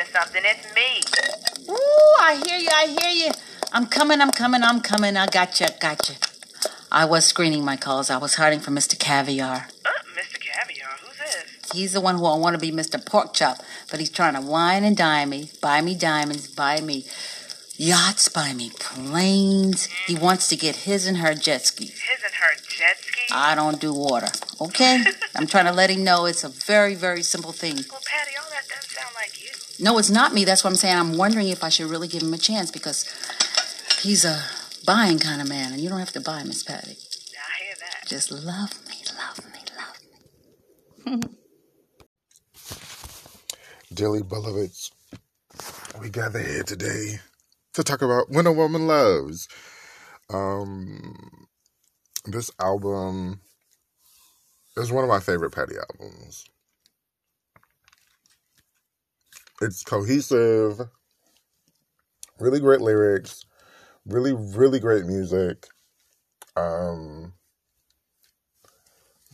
into something. It's me. Ooh, I hear you, I hear you. I'm coming, I'm coming, I'm coming. I got you, got you. I was screening my calls. I was hiding from Mr. Caviar. Uh, Mr. Caviar, who's this? He's the one who I want to be Mr. Porkchop, but he's trying to wine and dine me, buy me diamonds, buy me yachts, buy me planes. He wants to get his and her jet ski. His and her jet ski? I don't do water, okay? I'm trying to let him know it's a very, very simple thing. Well, Patti, all that doesn't sound like you. No, it's not me. That's what I'm saying. I'm wondering if I should really give him a chance because he's a buying kind of man, and you don't have to buy, Miss Patti. I hear that. Just love me, love me, love me. Dearly beloveds, we gather here today to talk about When a Woman Loves. Um, this album is one of my favorite Patti albums. It's cohesive, really great lyrics, really, really great music. Um,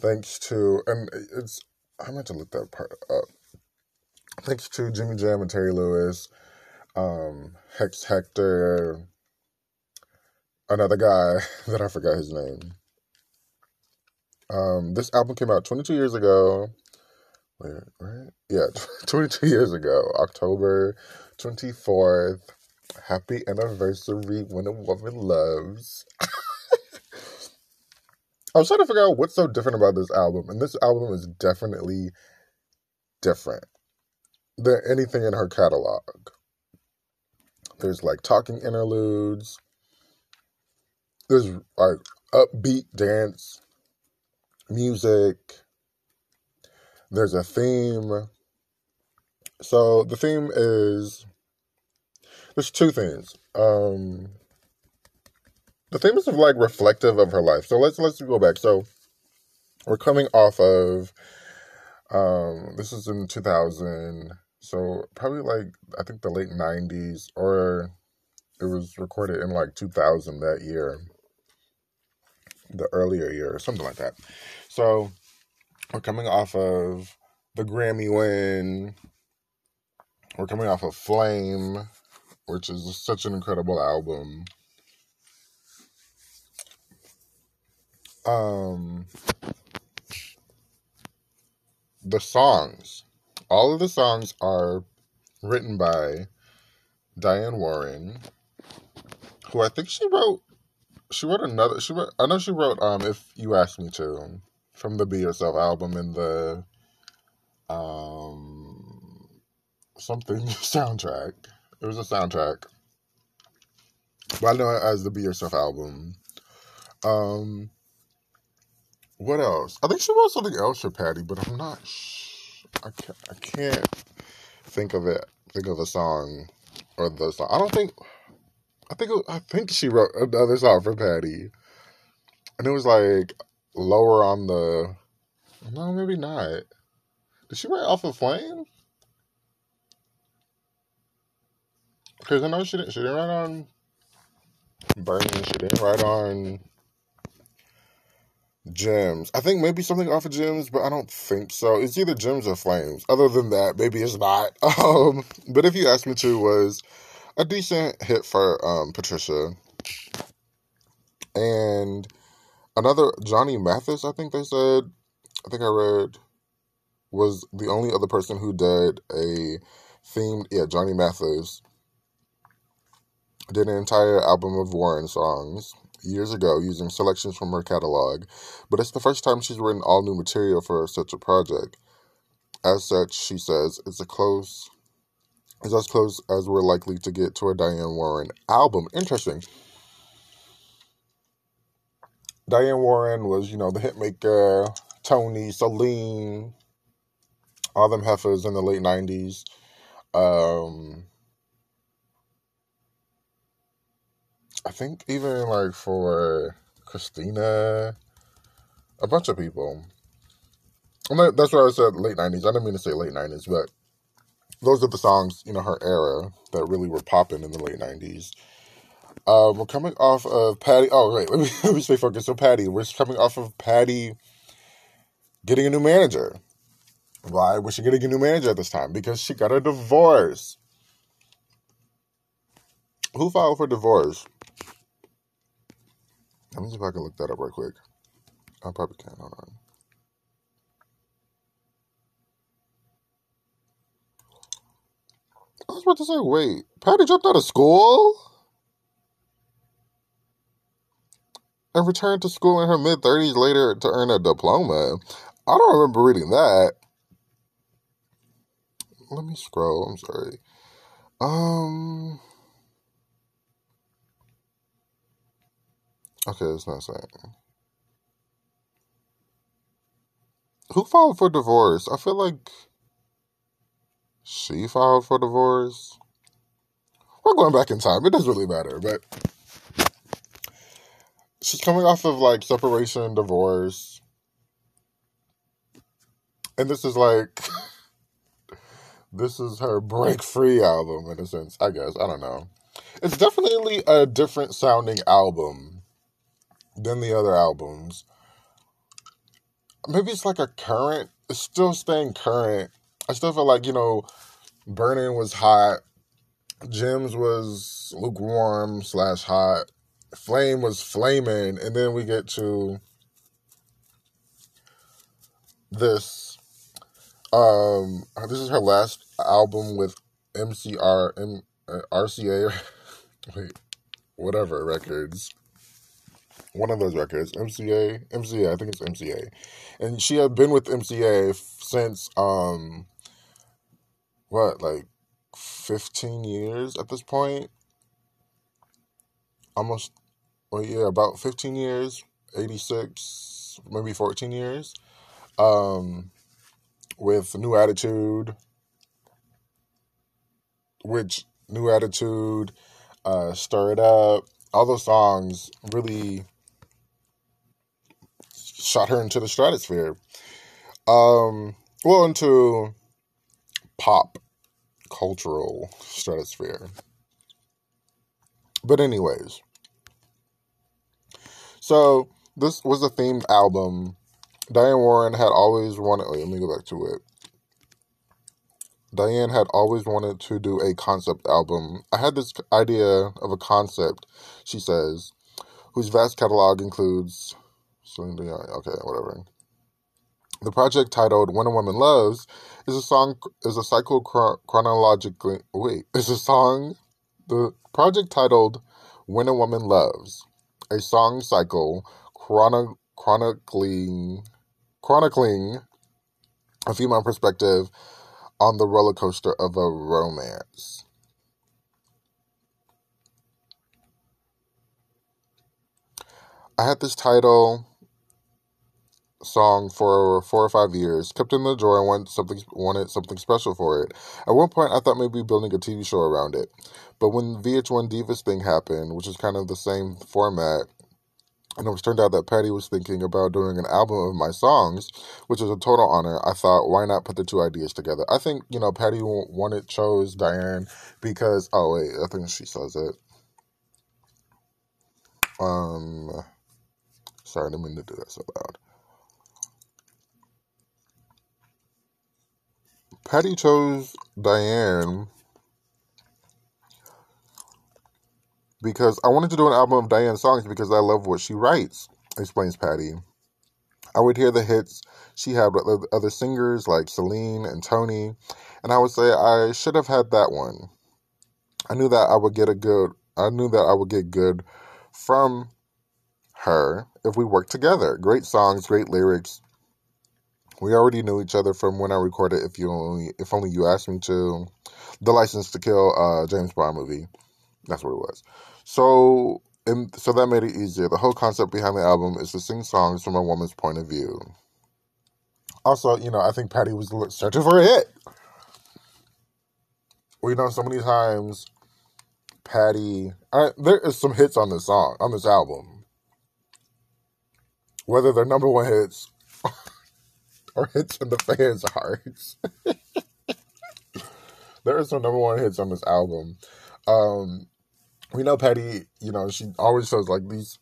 thanks to, and it's, I meant to look that part up thanks to Jimmy Jam and Terry Lewis, um, Hex Hector, another guy that I forgot his name. Um, this album came out 22 years ago. Right? Yeah, 22 years ago, October 24th. Happy anniversary when a woman loves. I was trying to figure out what's so different about this album, and this album is definitely different than anything in her catalog. There's like talking interludes. There's like upbeat dance music. There's a theme. So the theme is there's two themes. Um the theme is like reflective of her life. So let's let's go back. So we're coming off of um this is in 2000 so probably like I think the late '90s, or it was recorded in like 2000 that year, the earlier year, or something like that. So we're coming off of the Grammy win. We're coming off of Flame, which is such an incredible album. Um, the songs all of the songs are written by Diane Warren, who I think she wrote. She wrote another. She wrote. I know she wrote. Um, if you ask me to, from the Be Yourself album and the, um, something soundtrack. It was a soundtrack. But I know it as the Be Yourself album. Um, what else? I think she wrote something else for Patti, but I'm not I can't, I can't think of it. Think of a song or the song. I don't think. I think I think she wrote another song for Patti, and it was like lower on the. No, maybe not. Did she write off of Flame? Because I know she didn't. She didn't write on Burning. She didn't write on Gems. I think maybe something off of Gems, but I don't think so. It's either Gems or Flames. Other than that, maybe it's not. Um, but if you ask me to, was a decent hit for um, Patricia. And another Johnny Mathis, I think they said. I think I read was the only other person who did a themed. Yeah, Johnny Mathis did an entire album of Warren songs years ago using selections from her catalog, but it's the first time she's written all new material for such a project. As such, she says, it's a close is as close as we're likely to get to a Diane Warren album. Interesting. Diane Warren was, you know, the hitmaker, Toni, Celine, all them heifers in the late 90s. Um, I think even like for Christina, a bunch of people. And that's why I said late 90s. I didn't mean to say late 90s, but those are the songs, you know, her era that really were popping in the late 90s. Uh, we're coming off of Patti. Oh, wait, Let me, let me stay focused. So, Patti, we're coming off of Patti getting a new manager. Why was she getting a new manager at this time? Because she got a divorce. Who filed for divorce? Let me see if I can look that up real quick. I probably can. Hold on. I was about to say, wait, Patti dropped out of school? And returned to school in her mid 30s later to earn a diploma. I don't remember reading that. Let me scroll. I'm sorry. Um. Okay, it's not saying. Who filed for divorce? I feel like she filed for divorce. We're going back in time. It doesn't really matter, but she's coming off of like separation, and divorce. And this is like this is her break free album in a sense, I guess. I don't know. It's definitely a different sounding album than the other albums. Maybe it's like a current, it's still staying current. I still feel like, you know, Burning was hot, Gems was lukewarm slash hot, Flame was flaming, and then we get to this. Um, this is her last album with MCR, M, uh, RCA, wait, whatever records one of those records, MCA, MCA, I think it's MCA, and she had been with MCA since um, what like fifteen years at this point, almost, well yeah, about fifteen years, eighty six, maybe fourteen years, um, with New Attitude, which New Attitude, uh, Stir It Up, all those songs really shot her into the stratosphere. Um, well, into pop cultural stratosphere. But, anyways, so this was a themed album. Diane Warren had always wanted. Wait, let me go back to it. Diane had always wanted to do a concept album. I had this idea of a concept, she says, whose vast catalog includes Okay, whatever. The project titled "When a Woman Loves" is a song is a cycle chronologically. Wait, is a song. The project titled "When a Woman Loves," a song cycle chronicling chronicling a female perspective on the roller coaster of a romance. I had this title song for four or five years, kept it in the drawer, and wanted something wanted something special for it. At one point, I thought maybe building a TV show around it, but when VH1 Divas thing happened, which is kind of the same format, and it turned out that Patti was thinking about doing an album of my songs, which is a total honor. I thought, why not put the two ideas together? I think you know Patti wanted chose Diane because oh wait, I think she says it. Um, sorry, I didn't mean to do that so loud. Patti chose Diane because I wanted to do an album of Diane songs because I love what she writes, explains Patti. I would hear the hits she had with other singers like Celine and Toni, and I would say I should have had that one. I knew that I would get a good I knew that I would get good from her if we worked together. Great songs, great lyrics, we already knew each other from when I recorded "If You Only If Only You Asked Me to," the License to Kill uh, James Bond movie. That's what it was. So, and so that made it easier. The whole concept behind the album is to sing songs from a woman's point of view. Also, you know, I think Patti was searching for a hit. We know so many times Patti. I, there is some hits on this song on this album. Whether they're number one hits or hits in the fans' hearts. there are some number one hits on this album. Um, we know Patti, you know, she always shows like these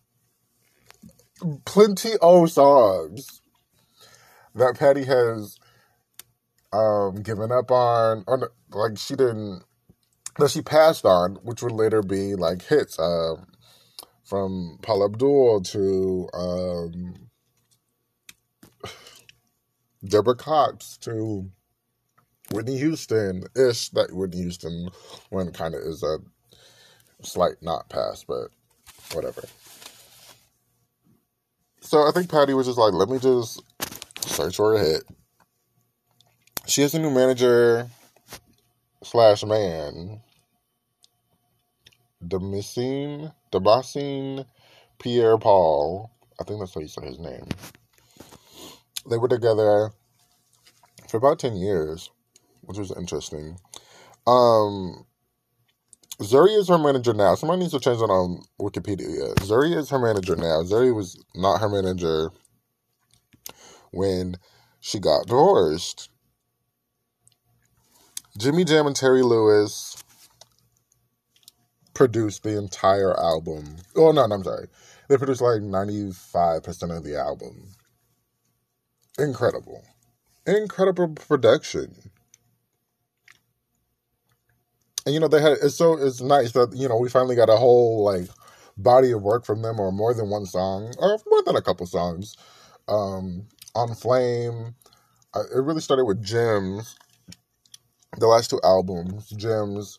plenty old songs that Patti has um, given up on, or like she didn't, that she passed on, which would later be like hits uh, from Paula Abdul to um, Deborah Cox to Whitney Houston ish. That Whitney Houston one kind of is a slight not pass, but whatever. So I think Patti was just like, let me just search for a hit. She has a new manager slash man, Damascene, Damascene Pierre Paul. I think that's how you say his name. They were together for about 10 years, which was interesting. Um, Zuri is her manager now. Somebody needs to change that on Wikipedia. Zuri is her manager now. Zuri was not her manager when she got divorced. Jimmy Jam and Terry Lewis produced the entire album. Oh no, no, I'm sorry. They produced like 95% of the album. Incredible. Incredible production. And you know, they had it's so it's nice that, you know, we finally got a whole like body of work from them or more than one song or more than a couple songs. Um on Flame. I, it really started with Gems the last two albums, Gems,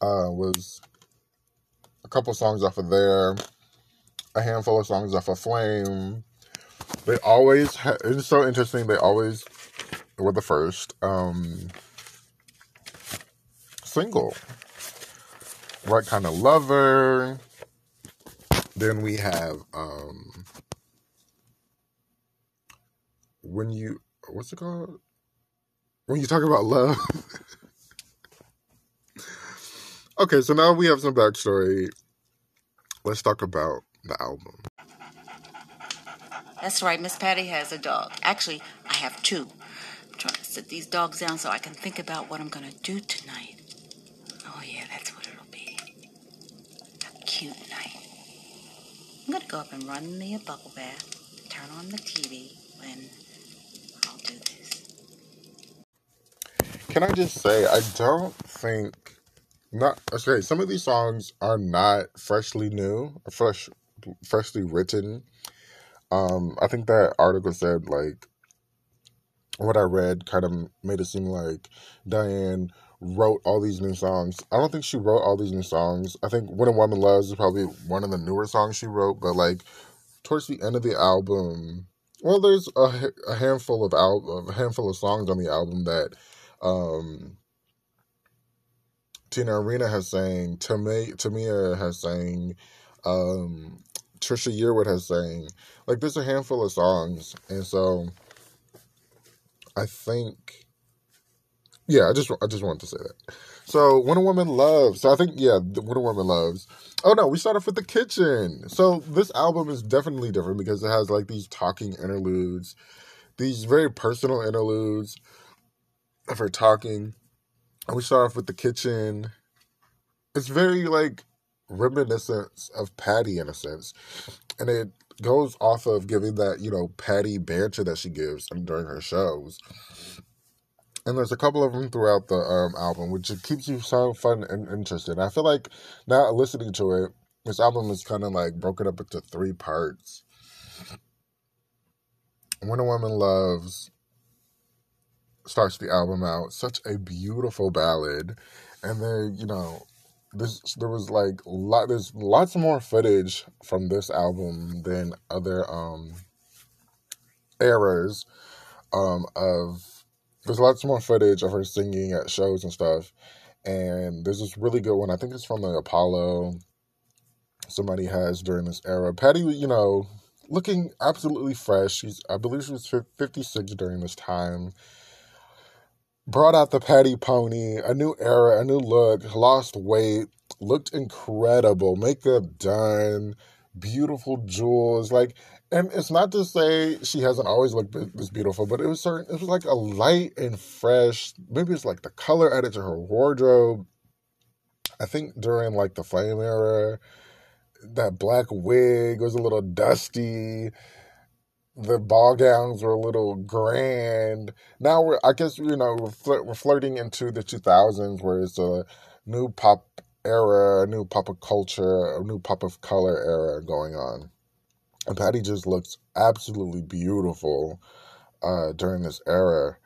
uh, was a couple songs off of there, a handful of songs off of Flame. They always, ha- it's so interesting, they always were the first um, single. Right Kind of Lover. Then we have um, When You, what's it called? when you talk about love. okay, so now we have some backstory. Let's talk about the album. That's right, Miss Patti has a dog. Actually, I have two. I'm trying to sit these dogs down so I can think about what I'm gonna do tonight. Oh yeah, that's what it'll be. A cute night. I'm gonna go up and run me a bubble bath, turn on the TV, and I'll do this. Can I just say, I don't think not okay. Some of these songs are not freshly new, fresh, freshly written. Um, I think that article said like what I read kind of made it seem like Diane wrote all these new songs. I don't think she wrote all these new songs. I think When a Woman Loves is probably one of the newer songs she wrote, but like towards the end of the album, well, there's a, a handful of al- a handful of songs on the album that um, Tina Arena has sang, Tamia, Tamia has sang, um, Trisha Yearwood has sang. Like, there's a handful of songs, and so I think, yeah, I just I just wanted to say that. So, a woman loves, so I think yeah, a woman loves. Oh no, we start off with the kitchen. So this album is definitely different because it has like these talking interludes, these very personal interludes of her talking. And we start off with the kitchen. It's very like reminiscent of Patti in a sense. And it goes off of giving that, you know, Patti banter that she gives during her shows. And there's a couple of them throughout the um, album, which keeps you so fun and interested. I feel like now listening to it, this album is kind of like broken up into three parts. When a Woman Loves starts the album out. Such a beautiful ballad, and then you know, this there was like lot. There's lots more footage from this album than other um eras um of. There's lots more footage of her singing at shows and stuff, and there's this really good one. I think it's from the Apollo. Somebody has during this era. patty you know, looking absolutely fresh. She's, I believe, she was 56 during this time brought out the Patti pony, a new era, a new look, lost weight, looked incredible, makeup done, beautiful jewels, like and it's not to say she hasn't always looked this beautiful, but it was certain it was like a light and fresh, maybe it's like the color added to her wardrobe. I think during like the flame era, that black wig was a little dusty. The ball gowns were a little grand. Now we're, I guess, you know, we're, we're flirting into the 2000s where it's a new pop era, a new pop of culture, a new pop of color era going on. And Patti just looks absolutely beautiful uh, during this era.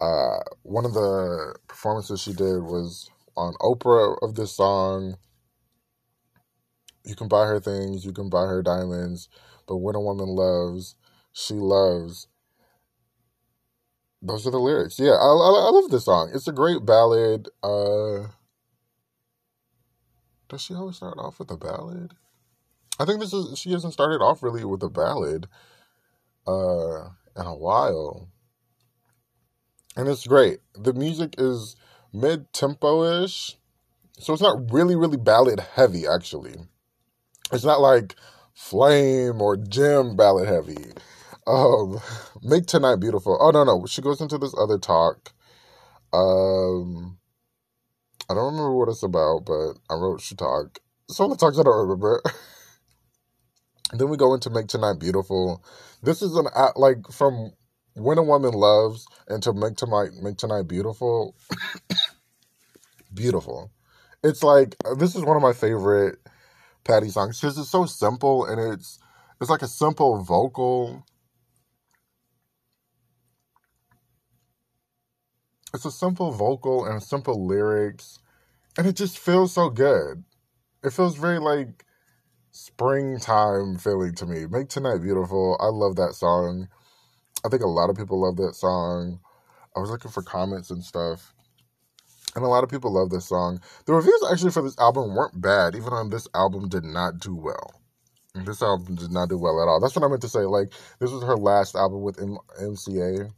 Uh, one of the performances she did was on Oprah of this song. You can buy her things, you can buy her diamonds, but when a woman loves, she loves. Those are the lyrics. Yeah, I, I, I love this song. It's a great ballad. Uh, does she always start off with a ballad? I think this is she hasn't started off really with a ballad uh in a while. And it's great. The music is mid tempo ish. So it's not really, really ballad heavy actually. It's not like Flame or Jim ballad heavy. Um Make Tonight Beautiful. Oh no no. She goes into this other talk. Um I don't remember what it's about, but I wrote she talk. Some of the talks I don't remember. then we go into Make Tonight Beautiful. This is an like from When a Woman Loves and to Make Tonight Make Tonight Beautiful. beautiful. It's like this is one of my favorite Patti songs because it's so simple and it's it's like a simple vocal. It's a simple vocal and simple lyrics, and it just feels so good. It feels very like springtime feeling to me. Make Tonight Beautiful. I love that song. I think a lot of people love that song. I was looking for comments and stuff. And a lot of people love this song. The reviews actually for this album weren't bad, even though this album did not do well. This album did not do well at all. That's what I meant to say. Like, this was her last album with M- MCA.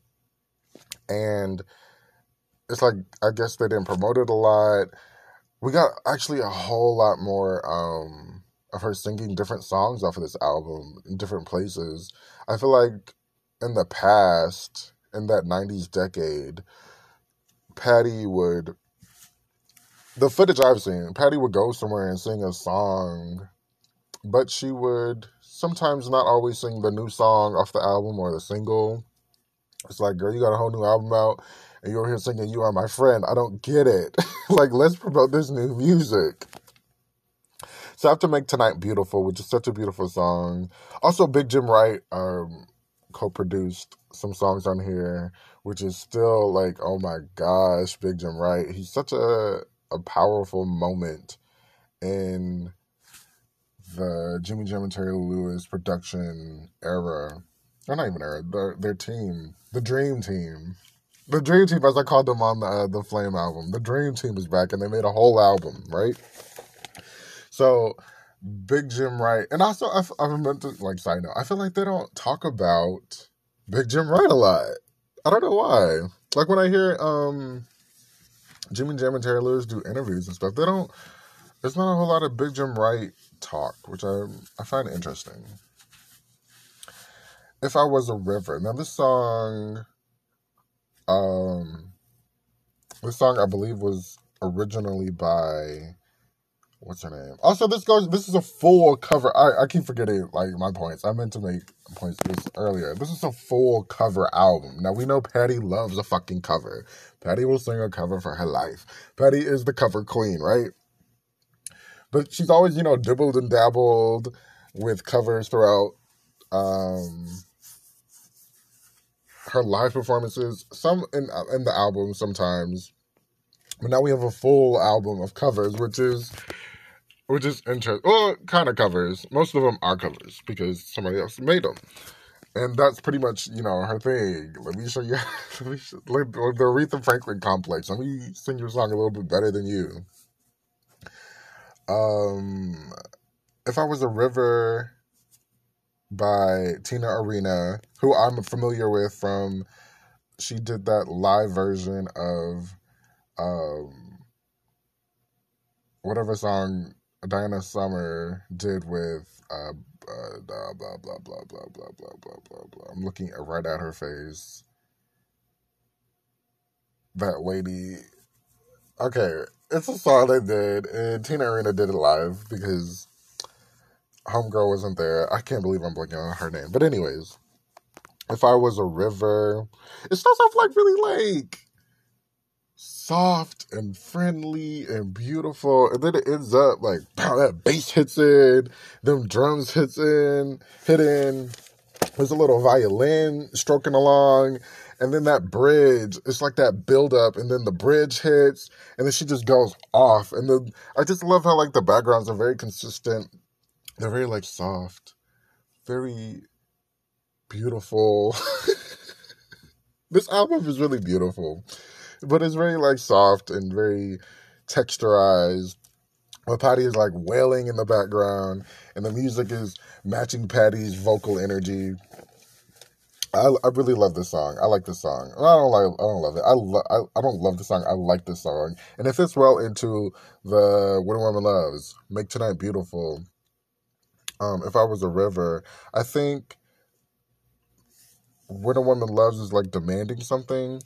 And it's like, I guess they didn't promote it a lot. We got actually a whole lot more um, of her singing different songs off of this album in different places. I feel like in the past, in that 90s decade, Patti would the footage I've seen, Patti would go somewhere and sing a song, but she would sometimes not always sing the new song off the album or the single. It's like, girl, you got a whole new album out, and you're here singing "You Are My Friend." I don't get it. like, let's promote this new music. So I have to make tonight beautiful, which is such a beautiful song. Also, Big Jim Wright um, co-produced some songs on here, which is still like, oh my gosh, Big Jim Wright. He's such a a powerful moment in the Jimmy Jam and Terry Lewis production era. Or not even era, their, their team, the Dream Team. The Dream Team, as I called them on the, uh, the Flame album. The Dream Team is back and they made a whole album, right? So, Big Jim Wright, and also, I, meant to, like, side note, I feel like they don't talk about Big Jim Wright a lot. I don't know why. Like, when I hear, um, Jimmy Jam and Terry Lewis do interviews and stuff. They don't. There's not a whole lot of Big Jim Wright talk, which I I find interesting. If I was a river, now this song, um, this song I believe was originally by what's her name? Also, this goes. This is a full cover. I I keep forgetting like my points. I meant to make points this earlier. This is a full cover album. Now we know Patti loves a fucking cover. Patti will sing a cover for her life. Patti is the cover queen, right? But she's always, you know, dibbled and dabbled with covers throughout um, her live performances. Some in in the album sometimes, but now we have a full album of covers, which is which is interesting. Well, kind of covers. Most of them are covers because somebody else made them and that's pretty much you know her thing. Let me show you let me show, the Aretha Franklin complex. Let me sing your song a little bit better than you. Um, if I was a river by Tina Arena, who I'm familiar with from, she did that live version of, um, whatever song Donna Summer did with uh, uh, blah blah blah blah blah blah blah blah blah. I'm looking right at her face. That lady. Okay, it's a song they did, and Tina Arena did it live because Homegirl wasn't there. I can't believe I'm blanking on her name, but anyways, If I was a river, it starts off like really like soft and friendly and beautiful, and then it ends up like pow, that bass hits in, them drums hits in, hit in. There's a little violin stroking along, and then that bridge. It's like that build up, and then the bridge hits, and then she just goes off. And then I just love how like the backgrounds are very consistent. They're very like soft, very beautiful. this album is really beautiful, but it's very like soft and very texturized. But Patti is like wailing in the background, and the music is matching Patti's vocal energy. I, I really love this song. I like this song. I don't like. I don't love it. I lo- I, I don't love the song. I like this song, and it fits well into the "When a Woman Loves." Make tonight beautiful. Um, if I was a river, I think when a woman loves is like demanding something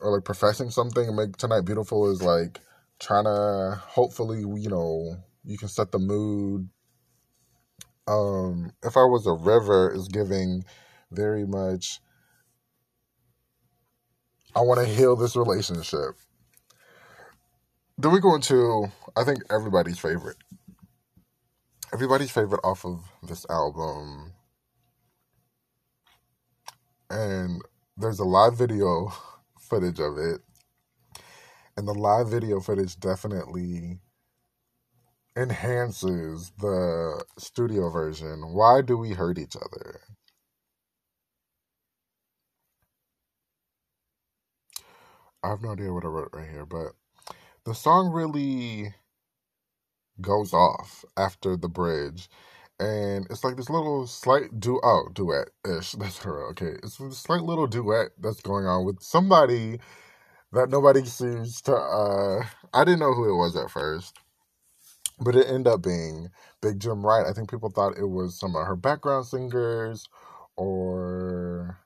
or like professing something and make tonight beautiful is like trying to hopefully you know you can set the mood. Um if i was a river is giving very much i want to heal this relationship. Then we go into i think everybody's favorite. Everybody's favorite off of this album. And there's a live video footage of it. And the live video footage definitely enhances the studio version. Why do we hurt each other? I have no idea what i wrote right here but the song really goes off after the bridge and it's like this little slight du oh duet ish. That's her. Okay, it's a slight little duet that's going on with somebody that nobody seems to. uh I didn't know who it was at first, but it ended up being Big Jim Wright. I think people thought it was some of her background singers or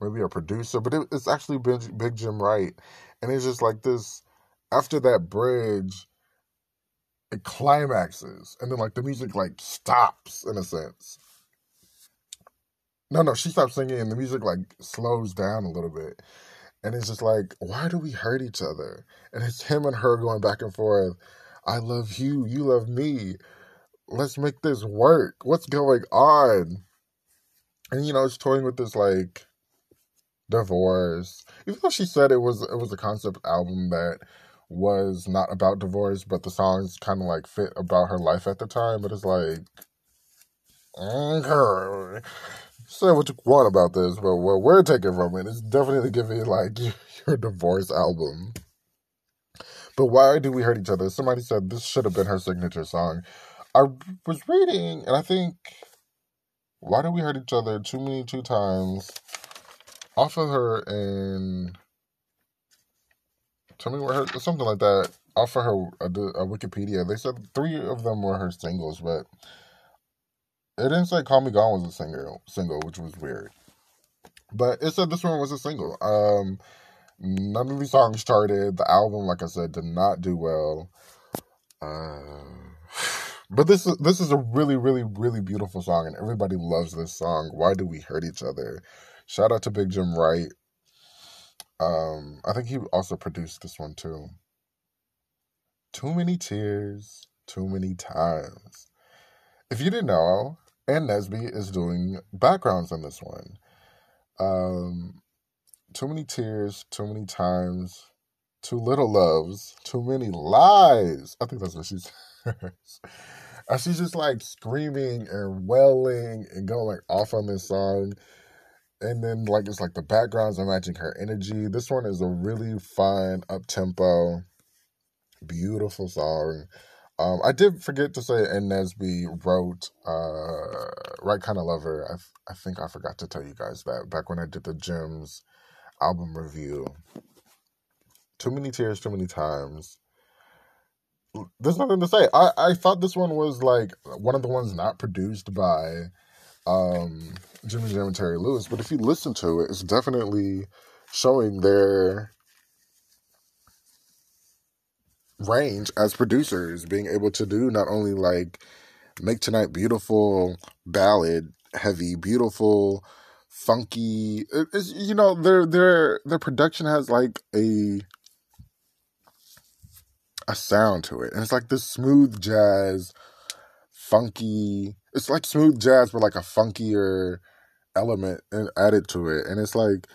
maybe a producer, but it, it's actually Big, Big Jim Wright, and it's just like this. After that bridge, it climaxes and then like the music like stops in a sense. No no she stops singing and the music like slows down a little bit. And it's just like why do we hurt each other? And it's him and her going back and forth. I love you. You love me. Let's make this work. What's going on? And you know it's toying with this like divorce. Even though she said it was it was a concept album that was not about divorce, but the songs kind of like fit about her life at the time. But it's like, say what you want about this, but what we're taking from it is definitely giving like your divorce album. But why do we hurt each other? Somebody said this should have been her signature song. I was reading, and I think, why do we hurt each other too many two times? Off of her and Tell me what her something like that. Off of her a, a Wikipedia, they said three of them were her singles, but it didn't say "Call Me Gone" was a single, single, which was weird. But it said this one was a single. Um, none of these songs charted. The album, like I said, did not do well. Uh, but this is this is a really, really, really beautiful song, and everybody loves this song. Why do we hurt each other? Shout out to Big Jim Wright. Um, I think he also produced this one too. Too many tears, too many times. If you didn't know, Ann Nesby is doing backgrounds on this one. Um, too many tears, too many times, too little loves, too many lies. I think that's what she says. and she's just like screaming and wailing and going off on this song and then like it's like the backgrounds are matching her energy. This one is a really fun up tempo, beautiful song. Um, I did forget to say, Nesby wrote uh, "Right Kind of Lover." I I think I forgot to tell you guys that back when I did the Gems album review. Too many tears, too many times. There's nothing to say. I I thought this one was like one of the ones not produced by um, Jimmy Jam and Terry Lewis, but if you listen to it, it's definitely showing their range as producers, being able to do not only like make tonight beautiful ballad heavy, beautiful funky. It's you know their their their production has like a a sound to it, and it's like this smooth jazz, funky. It's like smooth jazz, but like a funkier element added to it, and it's like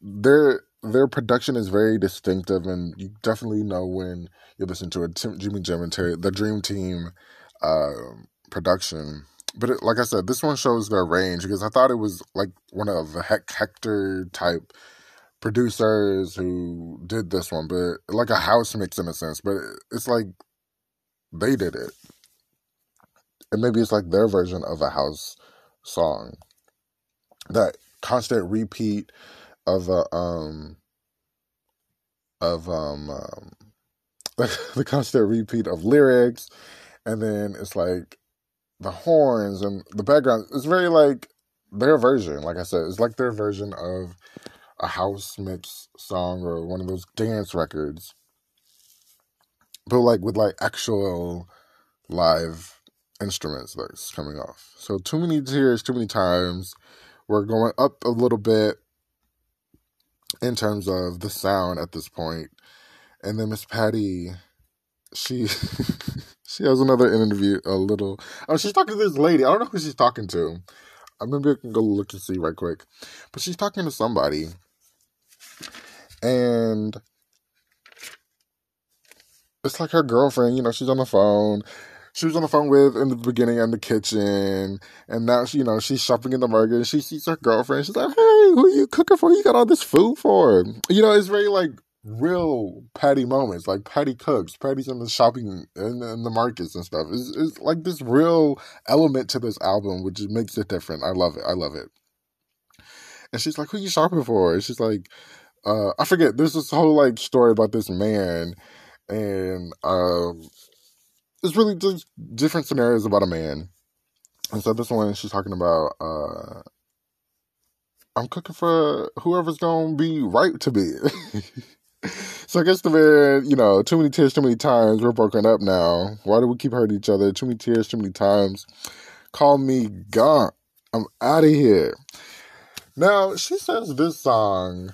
their their production is very distinctive, and you definitely know when you listen to it. Tim, Jimmy Jam and Terry, the Dream Team uh, production. But it, like I said, this one shows their range because I thought it was like one of the Hector type producers who did this one, but like a house mix in a sense. But it's like they did it, and maybe it's like their version of a house song. That constant repeat of a um of um, um the constant repeat of lyrics, and then it's like the horns and the background. It's very like their version. Like I said, it's like their version of a house mix song or one of those dance records, but like with like actual live instruments that's coming off. So too many tears, too many times. We're going up a little bit in terms of the sound at this point. And then Miss Patti, she she has another interview. A little. Oh, she's talking to this lady. I don't know who she's talking to. I maybe I can go look and see right quick. But she's talking to somebody, and it's like her girlfriend. You know, she's on the phone. She was on the phone with in the beginning in the kitchen, and now she, you know, she's shopping in the market. And she sees her girlfriend. She's like, "Hey, who are you cooking for? You got all this food for?" You know, it's very like real Patti moments, like Patti cooks, Patti's in the shopping in, in the markets and stuff. It's, it's like this real element to this album, which makes it different. I love it. I love it. And she's like, "Who are you shopping for?" And she's like, uh, "I forget." There's this whole like story about this man, and um, it's really just different scenarios about a man. And so this one, she's talking about. Uh, I'm cooking for whoever's gonna be right to be. so I guess the man, you know, too many tears, too many times. We're broken up now. Why do we keep hurting each other? Too many tears, too many times. Call me gone. I'm out of here. Now she says this song.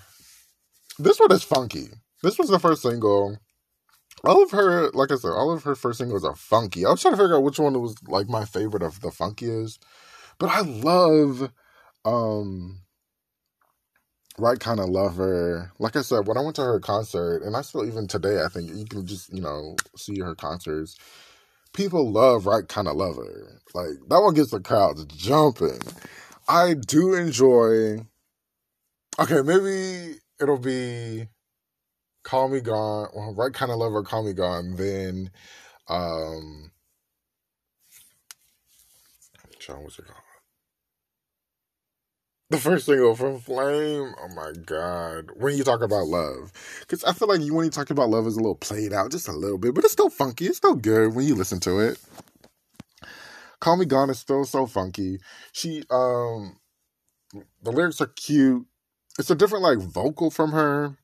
This one is funky. This was the first single. All of her, like I said, all of her first singles are funky. I was trying to figure out which one was like my favorite of the funkiest, but I love um right kind of lover. Like I said, when I went to her concert, and I still even today, I think you can just you know see her concerts. People love right kind of lover. Like that one gets the crowds jumping. I do enjoy. Okay, maybe it'll be Call Me Gone. Well, right kind of lover, Call Me Gone. Then, um, John, what's it called? the first single from Flame. Oh my god! When you talk about love, because I feel like you when you talk about love is a little played out, just a little bit, but it's still funky. It's still good when you listen to it. Call Me Gone is still so funky. She, um, the lyrics are cute. It's a different like vocal from her.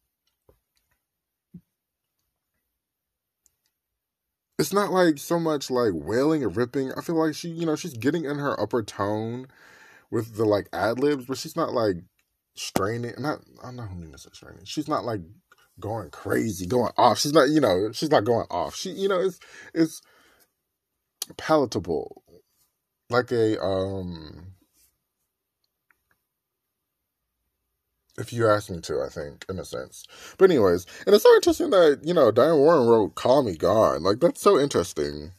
It's not like so much like wailing or ripping. I feel like she, you know, she's getting in her upper tone with the like ad libs, but she's not like straining. Not I don't know who means straining. She's not like going crazy, going off. She's not, you know, she's not going off. She, you know, it's it's palatable, like a um. If you ask me to, I think, in a sense. But anyways, and it's so interesting that, you know, Diane Warren wrote Call Me Gone. Like, that's so interesting.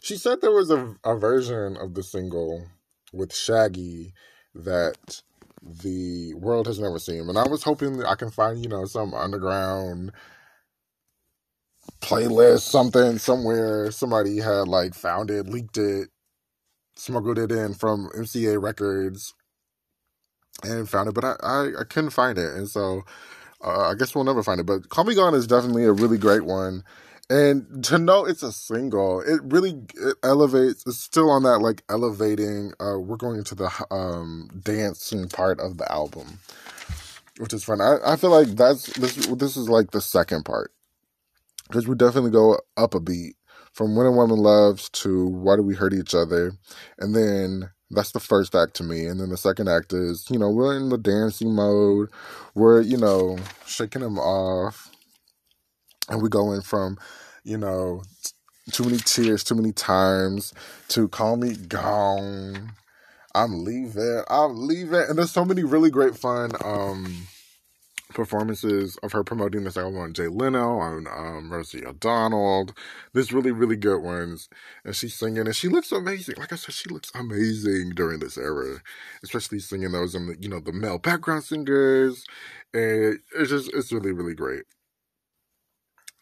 She said there was a, a version of the single with Shaggy that the world has never seen. And I was hoping I can find, you know, some underground playlist, something somewhere somebody had like found it, leaked it, smuggled it in from MCA Records and found it, but I, I, I couldn't find it. And so uh, I guess we'll never find it. But Call Me Gone is definitely a really great one and to know it's a single it really it elevates it's still on that like elevating uh we're going into the um dancing part of the album which is fun i, I feel like that's this this is like the second part because we definitely go up a beat from when a woman loves to why do we hurt each other and then that's the first act to me. And then the second act is, you know, we're in the dancing mode. We're, you know, shaking him off. And we go in from, you know, too many tears, too many times to call me gone. I'm leaving. I'm leaving. And there's so many really great fun um performances of her promoting this album on Jay Leno, on um, Rosie O'Donnell. There's really, really good ones. And she's singing, and she looks amazing. Like I said, she looks amazing during this era, especially singing those and the, you know the male background singers. And it's just it's really, really great.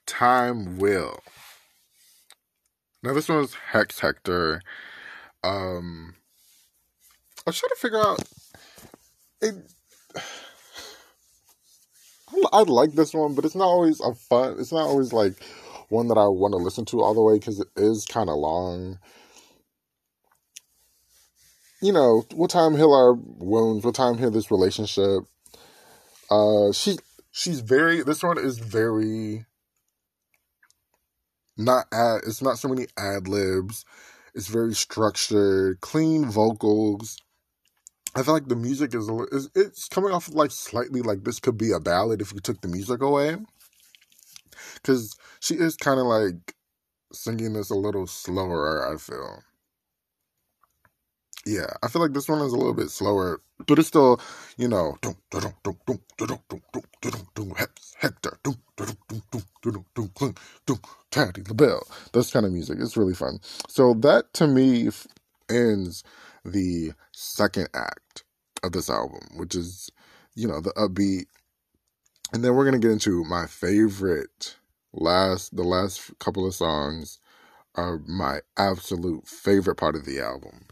Time will. Now this one's Hex Hector. Um, I was trying to figure out it I like this one, but it's not always a fun. It's not always like one that I want to listen to all the way because it is kind of long. You know, what time heal our wounds? What time heal this relationship? Uh, she she's very. This one is very not ad. It's not so many ad libs. It's very structured, clean vocals. I feel like the music is, is it's coming off like slightly like this could be a ballad if you took the music away. Cause she is kind of like singing this a little slower, I feel. Yeah, I feel like this one is a little bit slower, but it's still, you know, Hector, Patti LaBelle. This kind of music. It's really fun. So that to me ends the second act of this album, which is, you know, the upbeat. And then we're to get into my favorite last, the last couple of songs are my absolute favorite part of the album.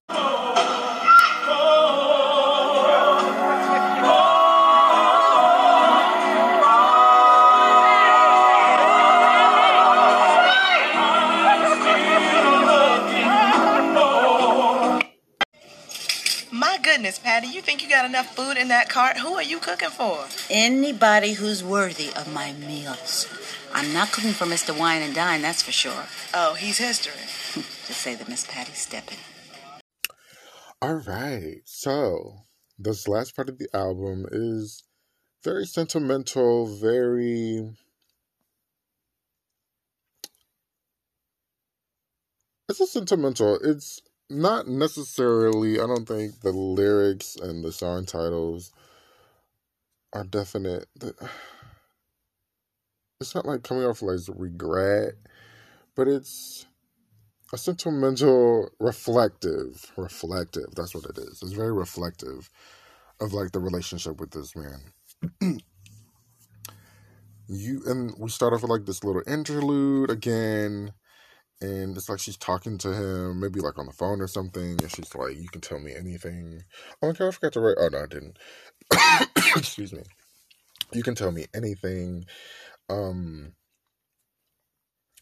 Goodness, Patti, you think you got enough food in that cart? Who are you cooking for? Anybody who's worthy of my meals. I'm not cooking for Mr. Wine and Dine, that's for sure. Oh, he's history. to say that Miss Patti's stepping. All right, so this last part of the album is very sentimental, very. It's a sentimental. It's not necessarily. I don't think the lyrics and the song titles are definite. It's not like coming off like regret, but it's a sentimental, reflective, reflective. That's what it is. It's very reflective of like the relationship with this man. you and we start off with like this little interlude again and it's like she's talking to him, maybe like on the phone or something, and she's like, "You can tell me anything." Oh my god, I forgot to write. Oh no, I didn't. Excuse me. You can tell me anything. Um,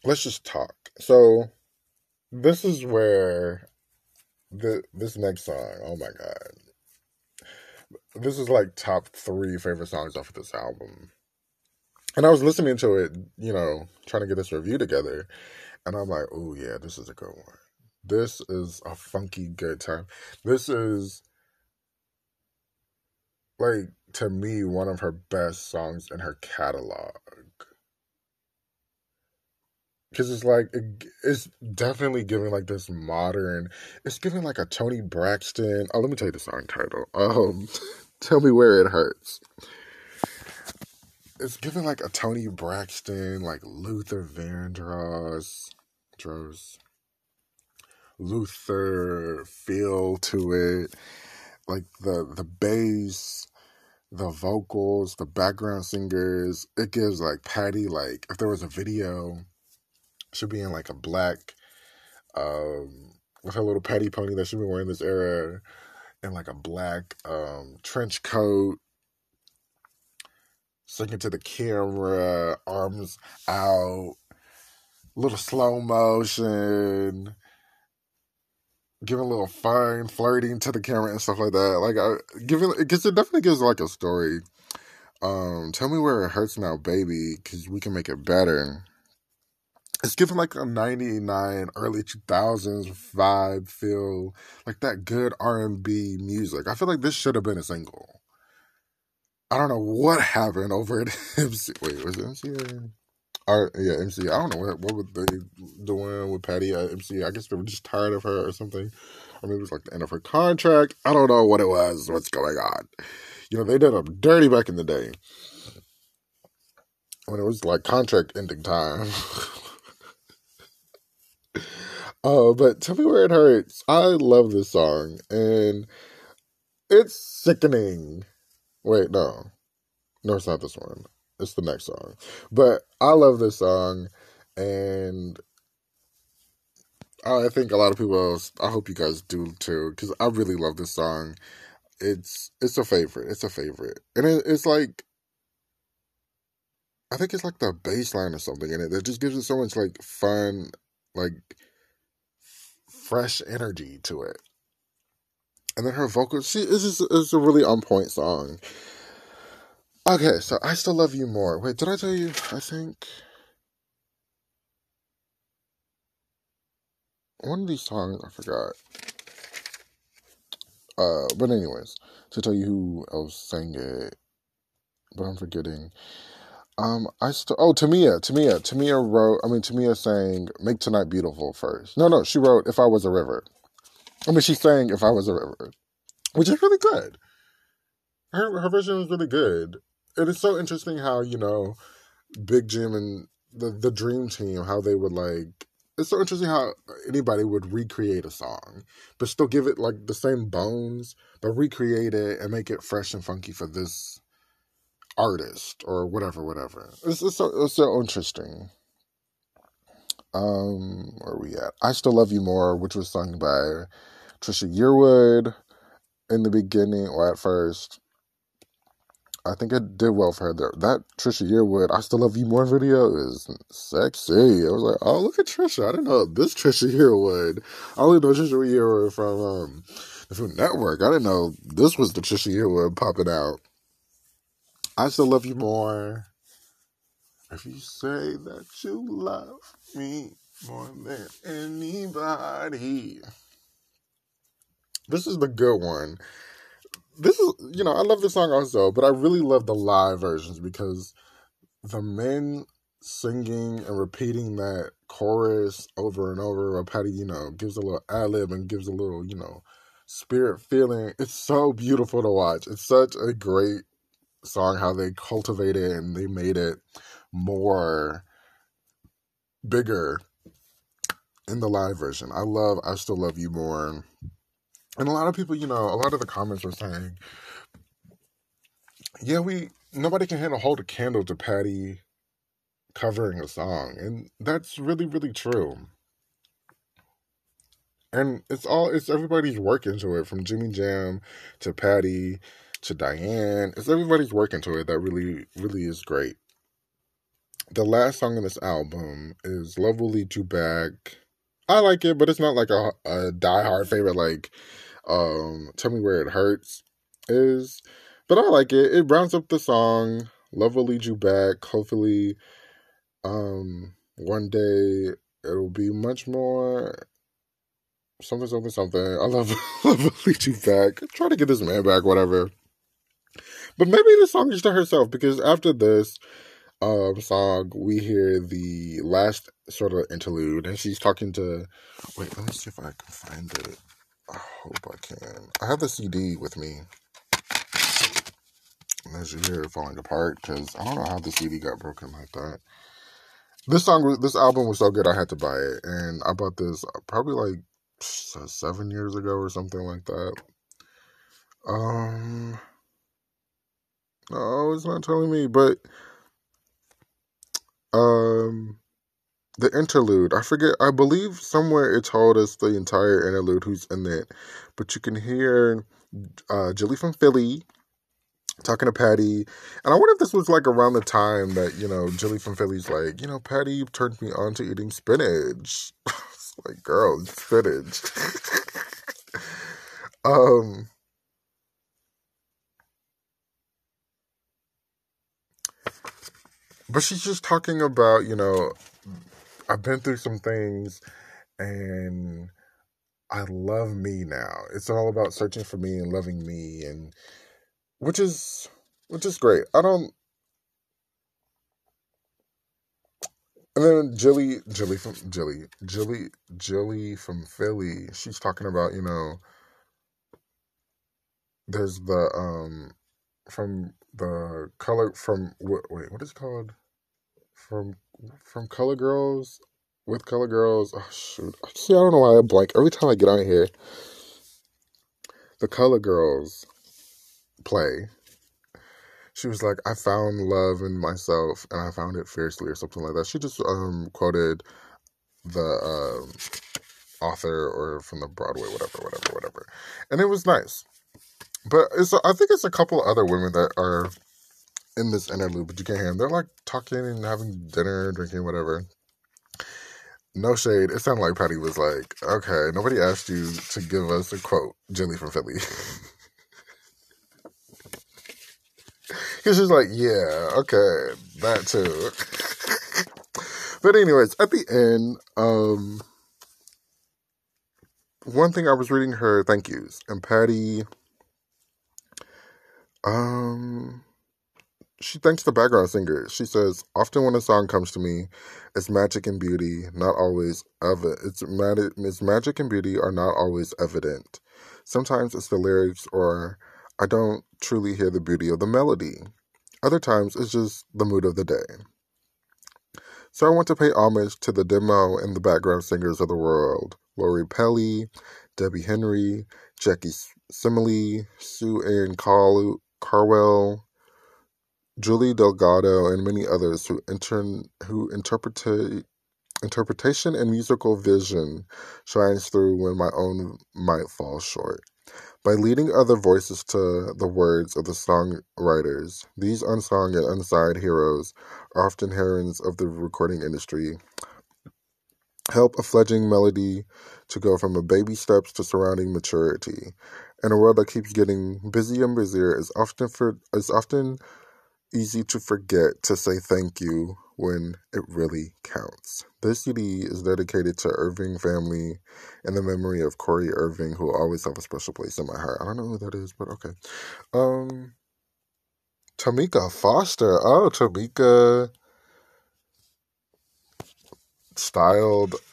let's just talk. So, this is where the this next song. Oh my god, this is like top three favorite songs off of this album. And I was listening to it, you know, trying to get this review together and I'm like, oh, yeah, this is a good one. This is a funky good time. This is, like, to me, one of her best songs in her catalog. Because it's like, it, it's definitely giving like this modern, it's giving like a Toni Braxton. Oh, let me tell you the song title. Um, Tell Me Where It Hurts it's giving like a Toni Braxton, like Luther Vandross, Dros, Luther feel to it, like the the bass, the vocals, the background singers. It gives like Patti like if there was a video, she'd be in like a black, um, with her little Patti pony that she'd been wearing this era, and like a black um trench coat singing to the camera, arms out, little slow motion, giving a little fun, flirting to the camera and stuff like that. Like, I giving because it definitely gives like a story. Um, tell me where it hurts now, baby, because we can make it better. it's given like a 99 early 2000s vibe feel like that good r&b music i feel like this should have been a single i don't know what happened over at mc wait was it mc or, yeah mc i don't know what, what were they doing with patti at mc i guess they were just tired of her or something or maybe it was like the end of her contract i don't know what it was what's going on you know they did them dirty back in the day when it was like contract ending time Uh, but tell me where it hurts. I love this song, and it's sickening. Wait, no, no, it's not this one. It's the next song. But I love this song, and I think a lot of people else. I hope you guys do too, because I really love this song. It's it's a favorite. It's a favorite, and it, it's like I think it's like the bass line or something in it that just gives it so much like fun, like fresh energy to it. And then her vocals, she is is a really on point song. Okay, so I still love you more. Wait, did I tell you? I think one of these songs I forgot. Uh, but anyways, to tell you who else sang it, but I'm forgetting. Um, I still oh Tamia, Tamia, Tamia wrote. I mean, Tamia sang "Make Tonight Beautiful" first. No, no, she wrote "If I Was a River." I mean, she sang "If I Was a River," which is really good. Her her version was really good. It is so interesting how you know, Big Jim and the the Dream Team how they would like. It's so interesting how anybody would recreate a song, but still give it like the same bones, but recreate it and make it fresh and funky for this artist or whatever, whatever. It's, it's, so, it's so interesting. Um, where are we at? I Still Love You More, which was sung by Trisha Yearwood in the beginning or at first. I think it did well for her there. That Trisha Yearwood, I Still Love You More video is sexy. I was like, oh, look at Trisha. I didn't know this Trisha Yearwood. I only know Trisha Yearwood from um, the Food Network. I didn't know this was the Trisha Yearwood popping out. I still love you more. If you say that you love me more than anybody. This is the good one. This is, you know, I love the song also, but I really love the live versions because the men singing and repeating that chorus over and over, or Patti, you know, gives a little ad lib and gives a little, you know, spirit feeling. It's so beautiful to watch. It's such a great song how they cultivated it and they made it more bigger in the live version. I love I still love you more. And a lot of people, you know, a lot of the comments were saying, yeah, we nobody can handle hold a candle to Patti covering a song. And that's really, really true. And it's all it's everybody's work into it, from Jimmy Jam to Patti to Diane. It's everybody's working to it that really, really is great. The last song on this album is Love Will Lead You Back. I like it, but it's not like a, a die-hard favorite like um Tell Me Where It Hurts is. But I like it. It rounds up the song. Love will lead you back. Hopefully, um, one day it'll be much more something, something, something. I love, love will lead you back. Try to get this man back, whatever. But maybe the song is to herself because after this um song we hear the last sort of interlude and she's talking to wait, let me see if I can find it. I hope I can. I have the CD with me. And As you hear it falling apart, because I don't know how the CD got broken like that. This song, this album was so good, I had to buy it, and I bought this probably like seven years ago or something like that. Um, Oh, it's not telling me, but um the interlude. I forget. I believe somewhere it told us the entire interlude who's in it, but you can hear uh Jilly from Philly talking to Patti, and I wonder if this was like around the time that you know Jilly from Philly's like, you know, Patti turned me on to eating spinach. like, girl, spinach. um but she's just talking about you know I've been through some things and I love me now. It's all about searching for me and loving me and which is which is great. I don't and then Jilly Jilly from Jilly Jilly Jilly from Philly, she's talking about, you know, there's the um from the color from wait, what is it called? From from Color Girls with Color Girls. Oh shoot! See, I don't know why I blank every time I get on here. The Color Girls play. She was like, "I found love in myself, and I found it fiercely," or something like that. She just um quoted the um, author or from the Broadway, whatever, whatever, whatever, and it was nice. But it's I think it's a couple other women that are in this interlude, but you can't hear them. They're like talking and having dinner, drinking, whatever. No shade. It sounded like Patti was like, okay, nobody asked you to give us a quote, Jilly from Philly. Because she's like, yeah, okay, that too. but anyways, at the end, um, one thing I was reading her thank yous, and Patty, um, she thanks the background singer. She says, "Often when a song comes to me, it's magic and beauty, not always evident. It's, its magic and beauty are not always evident. Sometimes it's the lyrics, or I don't truly hear the beauty of the melody. Other times it's just the mood of the day. So I want to pay homage to the demo and the background singers of the world: Lori Pelli, Debbie Henry, Jackie Simley, Sue Ann Carl- Carwell." Julie Delgado, and many others who, intern, who interpret, interpretation and musical vision shines through when my own might fall short. By leading other voices to the words of the songwriters, these unsung and unsigned heroes often herons of the recording industry. Help a fledgling melody to go from a baby steps to surrounding maturity. In a world that keeps getting busier and busier, is often for is often easy to forget to say thank you when it really counts. This CD is dedicated to Irving family and the memory of Corey Irving, who always have a special place in my heart. I don't know who that is, but okay. Um, Tamika Foster. Oh, Tamika styled.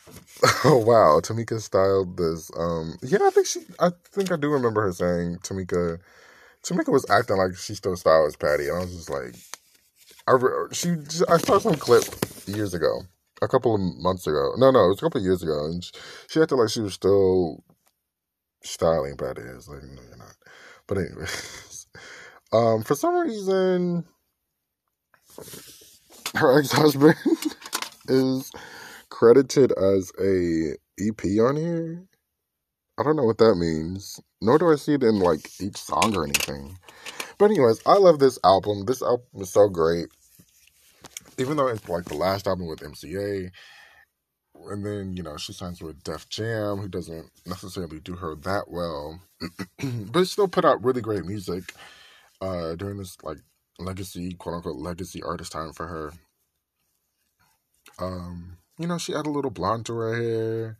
Oh wow, Tamika styled this. Um, yeah, I think she. I think I do remember her saying Tamika Tamika was acting like she still styles Patti, and I was just like, I she I saw some clip years ago, a couple of months ago. No, no, it was a couple of years ago, and she, she acted like she was still styling Patti. I was like, no, you're not. But anyways, um, for some reason, her ex husband is credited as a EP on here. I don't know what that means. Nor do I see it in like each song or anything. But anyways, I love this album. This album is so great. Even though it's like the last album with MCA, and then you know she signs with Def Jam, who doesn't necessarily do her that well, but still put out really great music uh, during this like legacy, quote unquote, legacy artist time for her. Um, you know, she had a little blonde to her hair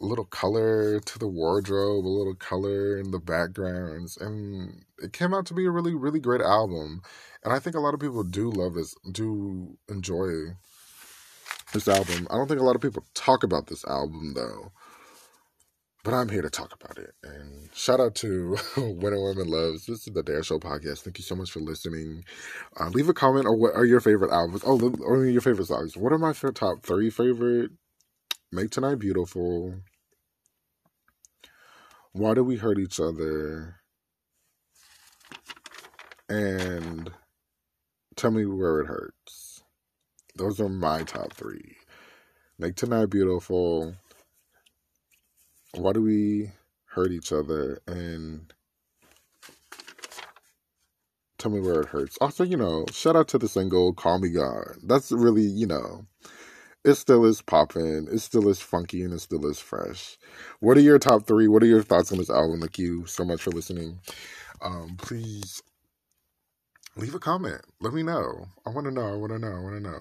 little color to the wardrobe, a little color in the backgrounds, and it came out to be a really, really great album. And I think a lot of people do love this, do enjoy this album. I don't think a lot of people talk about this album though, but I'm here to talk about it. And shout out to When a Woman Loves. This is the Dare Show podcast. Thank you so much for listening. Uh, leave a comment or what are your favorite albums? Oh, or your favorite songs. What are my top three favorite? Make Tonight Beautiful. Why do we hurt each other? And tell me where it hurts. Those are my top three. Make Tonight Beautiful. Why do we hurt each other? And tell me where it hurts. Also, you know, shout out to the single Call Me Gone. That's really, you know, it still is popping. It still is funky and it still is fresh. What are your top three? What are your thoughts on this album? Thank you so much for listening. Um, please leave a comment. Let me know. I want to know. I want to know. I want to know.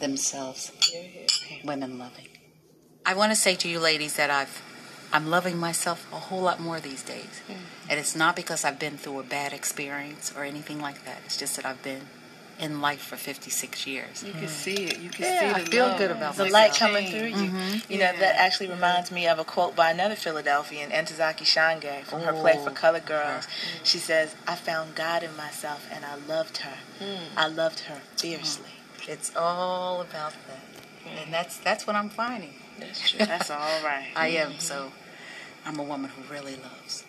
themselves, Here, here, here. women loving. I want to say to you ladies that I've I'm loving myself a whole lot more these days. And it's not because I've been through a bad experience or anything like that. It's just that I've been in life for 56 years. You can see it. You can Yeah, see I the feel love. good about the myself. light coming through you. Mm-hmm. You know that actually reminds me of a quote by another Philadelphian, Ntozake Shange, from her play for. Colored Girls. She says, "I found God in myself, and I loved her. I loved her fiercely." It's all about that. And that's that's what I'm finding. That's true. That's all right. I am so I'm a woman who really loves.